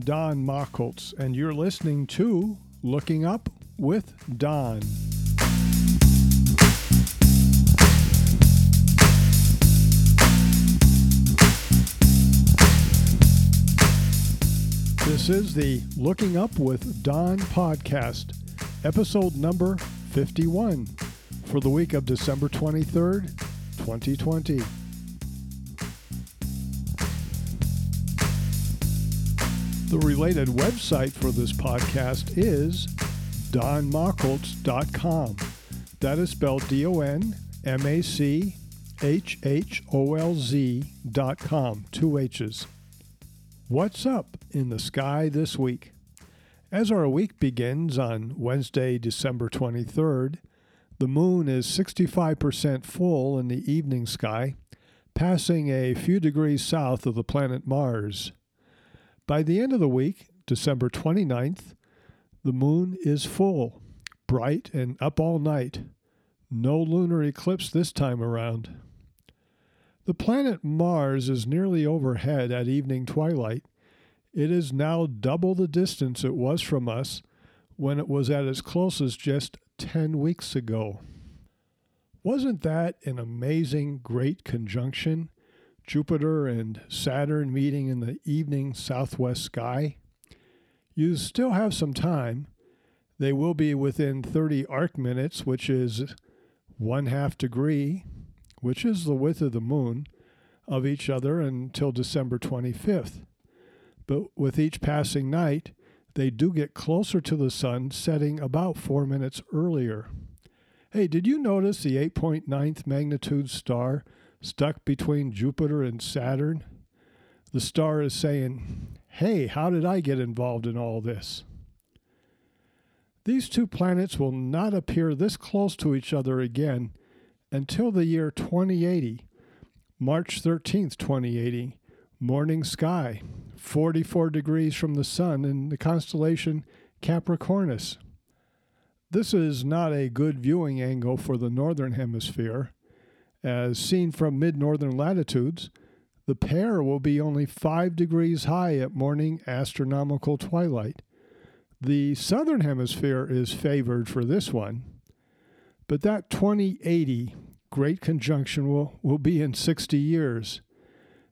Don Machholz, and you're listening to Looking Up with Don. This is the Looking Up with Don podcast, episode number 51 for the week of December 23rd, 2020. The related website for this podcast is donmachholz.com. That is spelled D O N M A C H H O L Z dot com, two H's. What's up in the sky this week? As our week begins on Wednesday, December 23rd, the moon is 65% full in the evening sky, passing a few degrees south of the planet Mars. By the end of the week, December 29th, the moon is full, bright, and up all night. No lunar eclipse this time around. The planet Mars is nearly overhead at evening twilight. It is now double the distance it was from us when it was at its closest just 10 weeks ago. Wasn't that an amazing great conjunction? Jupiter and Saturn meeting in the evening southwest sky. You still have some time. They will be within 30 arc minutes, which is one half degree, which is the width of the moon, of each other until December 25th. But with each passing night, they do get closer to the sun, setting about four minutes earlier. Hey, did you notice the 8.9th magnitude star stuck between Jupiter and Saturn. The star is saying, Hey, how did I get involved in all this? These two planets will not appear this close to each other again until the year 2080, March 13th, 2080, morning sky, 44 degrees from the sun in the constellation Capricornus. This is not a good viewing angle for the northern hemisphere as seen from mid northern latitudes, the pair will be only 5 degrees high at morning astronomical twilight. The southern hemisphere is favored for this one, but that 2080 great conjunction will, will be in 60 years.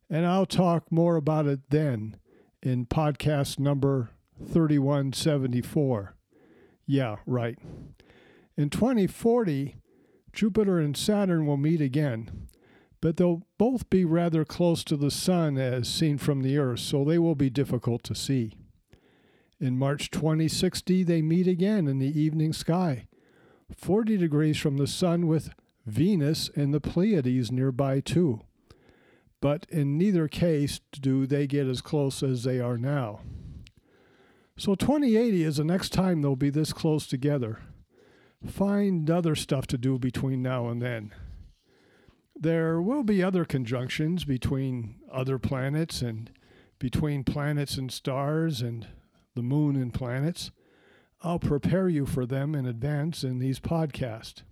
And I'll talk more about it then in podcast number 3174. Yeah, right. In 2040, Jupiter and Saturn will meet again, but they'll both be rather close to the Sun as seen from the Earth, so they will be difficult to see. In March 2060, they meet again in the evening sky, 40 degrees from the Sun, with Venus and the Pleiades nearby too. But in neither case do they get as close as they are now. So 2080 is the next time they'll be this close together find other stuff to do between now and then. There will be other conjunctions between other planets and between planets and stars and the moon and planets. I'll prepare you for them in advance in these podcasts.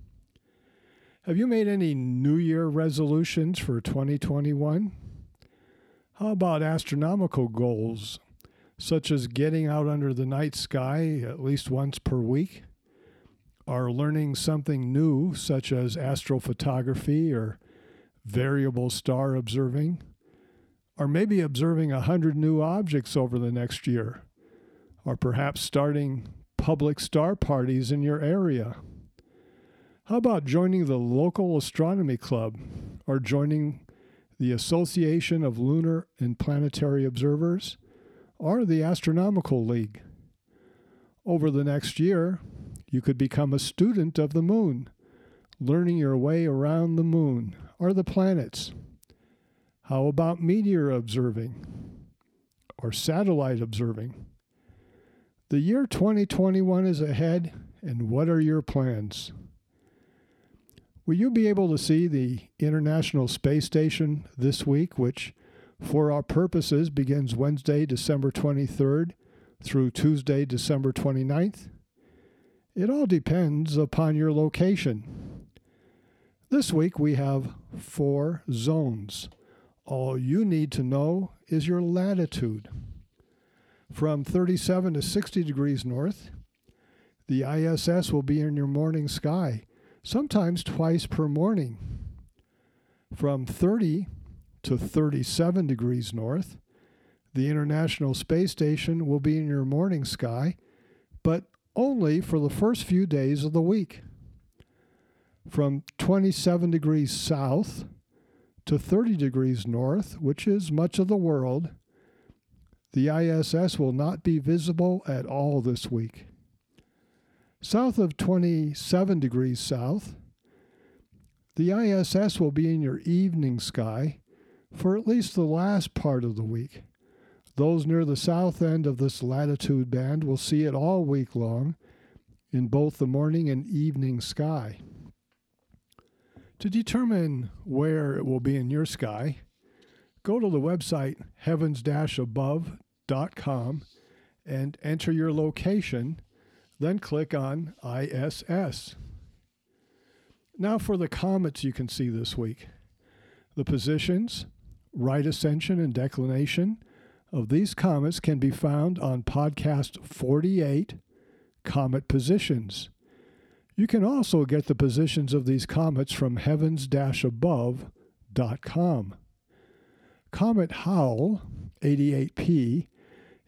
Have you made any New Year resolutions for 2021? How about astronomical goals, such as getting out under the night sky at least once per week? Are learning something new, such as astrophotography or variable star observing, or maybe observing a hundred new objects over the next year, or perhaps starting public star parties in your area. How about joining the local astronomy club or joining the Association of Lunar and Planetary Observers or the Astronomical League? Over the next year, you could become a student of the moon, learning your way around the moon or the planets. How about meteor observing or satellite observing? The year 2021 is ahead, and what are your plans? Will you be able to see the International Space Station this week, which, for our purposes, begins Wednesday, December 23rd through Tuesday, December 29th? It all depends upon your location. This week we have four zones. All you need to know is your latitude. From 37 to 60 degrees north, the ISS will be in your morning sky, sometimes twice per morning. From 30 to 37 degrees north, the International Space Station will be in your morning sky, but only for the first few days of the week. From 27 degrees south to 30 degrees north, which is much of the world, the ISS will not be visible at all this week. South of 27 degrees south, the ISS will be in your evening sky for at least the last part of the week. Those near the south end of this latitude band will see it all week long in both the morning and evening sky. To determine where it will be in your sky, go to the website heavens above.com and enter your location, then click on ISS. Now for the comets you can see this week. The positions, right ascension, and declination of these comets can be found on podcast 48, Comet Positions. You can also get the positions of these comets from heavens above.com. Comet Howell 88P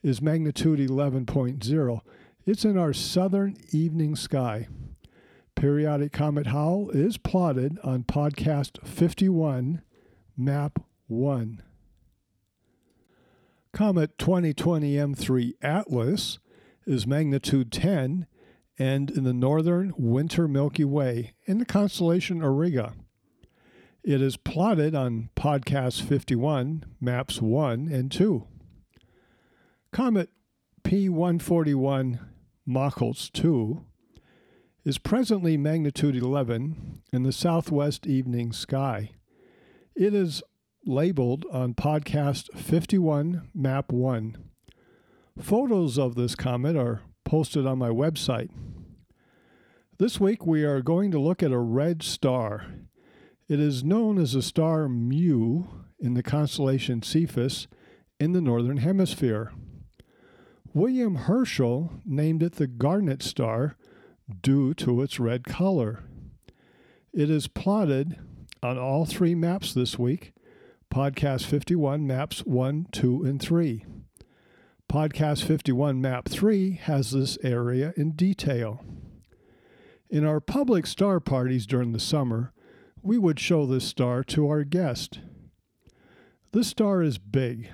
is magnitude 11.0. It's in our southern evening sky. Periodic Comet Howell is plotted on podcast 51, map 1. Comet 2020 M3 Atlas is magnitude 10 and in the northern winter Milky Way in the constellation Auriga. It is plotted on podcast 51, maps 1 and 2. Comet P141 Machholz 2 is presently magnitude 11 in the southwest evening sky. It is labeled on podcast 51, map 1. Photos of this comet are posted on my website. This week we are going to look at a red star. It is known as a star Mu in the constellation Cepheus in the northern hemisphere. William Herschel named it the Garnet Star due to its red color. It is plotted on all three maps this week Podcast 51 maps 1, 2, and 3. Podcast 51 map 3 has this area in detail. In our public star parties during the summer, we would show this star to our guest. This star is big,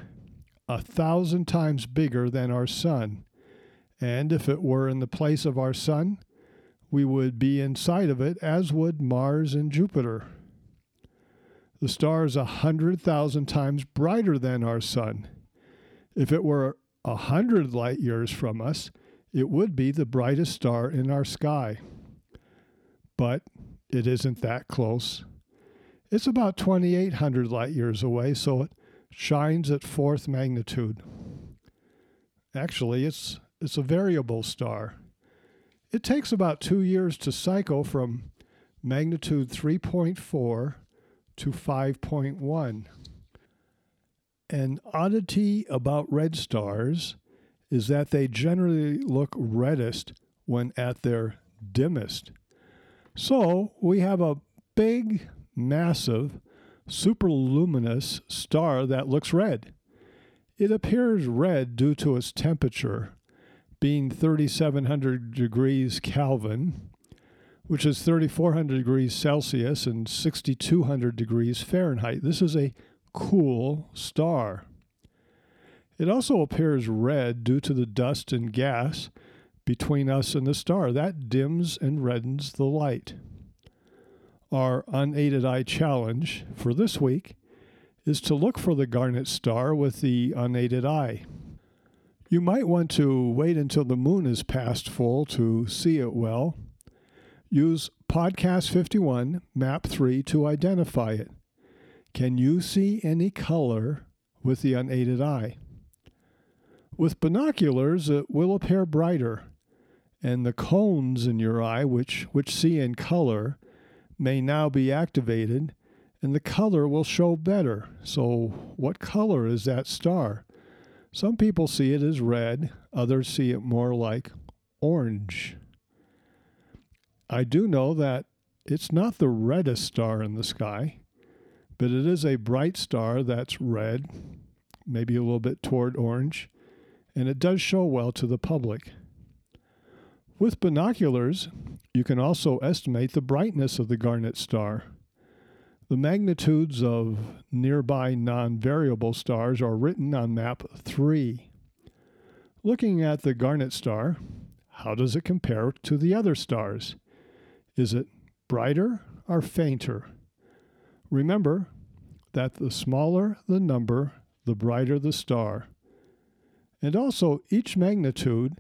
a thousand times bigger than our sun, and if it were in the place of our sun, we would be inside of it, as would Mars and Jupiter. The star is a hundred thousand times brighter than our sun. If it were a hundred light years from us, it would be the brightest star in our sky. But it isn't that close. It's about 2,800 light years away, so it shines at fourth magnitude. Actually, it's, it's a variable star. It takes about two years to cycle from magnitude 3.4 to 5.1. An oddity about red stars is that they generally look reddest when at their dimmest. So we have a big, massive, superluminous star that looks red. It appears red due to its temperature, being 3700 degrees Kelvin, which is 3,400 degrees Celsius and 6,200 degrees Fahrenheit. This is a cool star. It also appears red due to the dust and gas between us and the star. That dims and reddens the light. Our unaided eye challenge for this week is to look for the garnet star with the unaided eye. You might want to wait until the moon is past full to see it well Use Podcast 51, Map 3 to identify it. Can you see any color with the unaided eye? With binoculars, it will appear brighter, and the cones in your eye, which, which see in color, may now be activated, and the color will show better. So, what color is that star? Some people see it as red, others see it more like orange. I do know that it's not the reddest star in the sky, but it is a bright star that's red, maybe a little bit toward orange, and it does show well to the public. With binoculars, you can also estimate the brightness of the garnet star. The magnitudes of nearby non variable stars are written on map 3. Looking at the garnet star, how does it compare to the other stars? Is it brighter or fainter? Remember that the smaller the number, the brighter the star. And also, each magnitude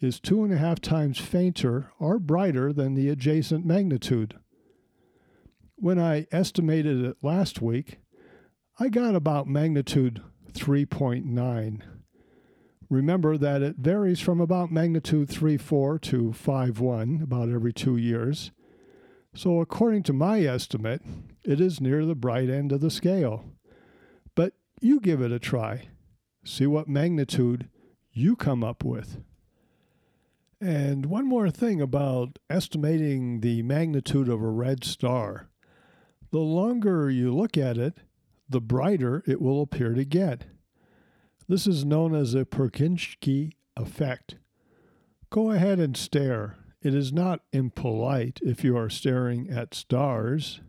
is two and a half times fainter or brighter than the adjacent magnitude. When I estimated it last week, I got about magnitude 3.9. Remember that it varies from about magnitude 3.4 to 5.1 about every two years. So, according to my estimate, it is near the bright end of the scale. But you give it a try. See what magnitude you come up with. And one more thing about estimating the magnitude of a red star. The longer you look at it, the brighter it will appear to get. This is known as a Purkinje effect. Go ahead and stare. It is not impolite if you are staring at stars.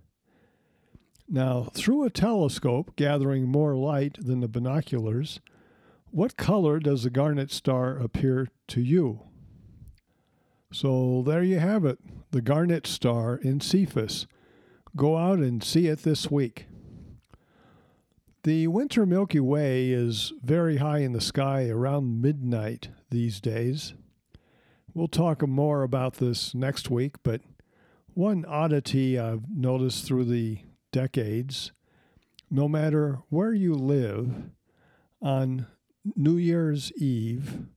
Now, through a telescope gathering more light than the binoculars, what color does the garnet star appear to you? So there you have it, the garnet star in Cepheus. Go out and see it this week. The winter Milky Way is very high in the sky around midnight these days. We'll talk more about this next week, but one oddity I've noticed through the decades no matter where you live, on New Year's Eve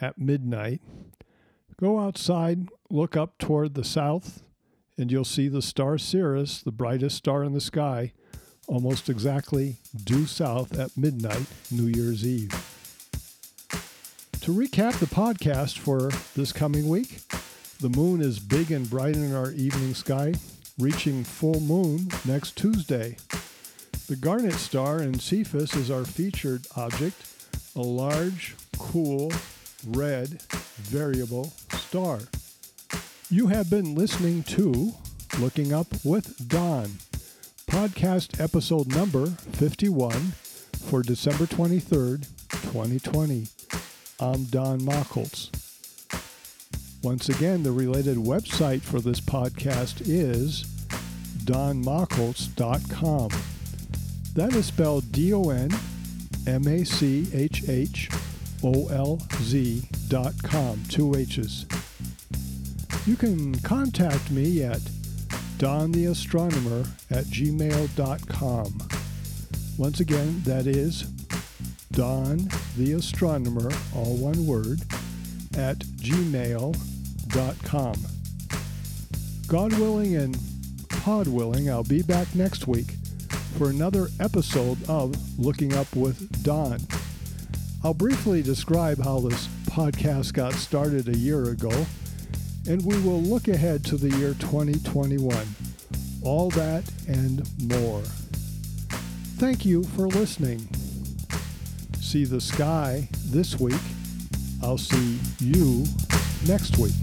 at midnight, go outside, look up toward the south, and you'll see the star Sirius, the brightest star in the sky, almost exactly due south at midnight, New Year's Eve. To recap the podcast for this coming week, the moon is big and bright in our evening sky, reaching full moon next Tuesday. The garnet star in Cepheus is our featured object, a large, cool, red, variable star. You have been listening to Looking Up with Don, podcast episode number 51 for December 23rd, 2020. I'm Don Machholz. Once again, the related website for this podcast is donmachholz.com. That is spelled D O N M A C H H O L Z dot com, two H's. You can contact me at dontheastronomer at gmail.com. Once again, that is Don the Astronomer, all one word, at gmail.com. God willing and pod willing, I'll be back next week for another episode of Looking Up with Don. I'll briefly describe how this podcast got started a year ago and we will look ahead to the year 2021. All that and more. Thank you for listening. See the sky this week. I'll see you next week.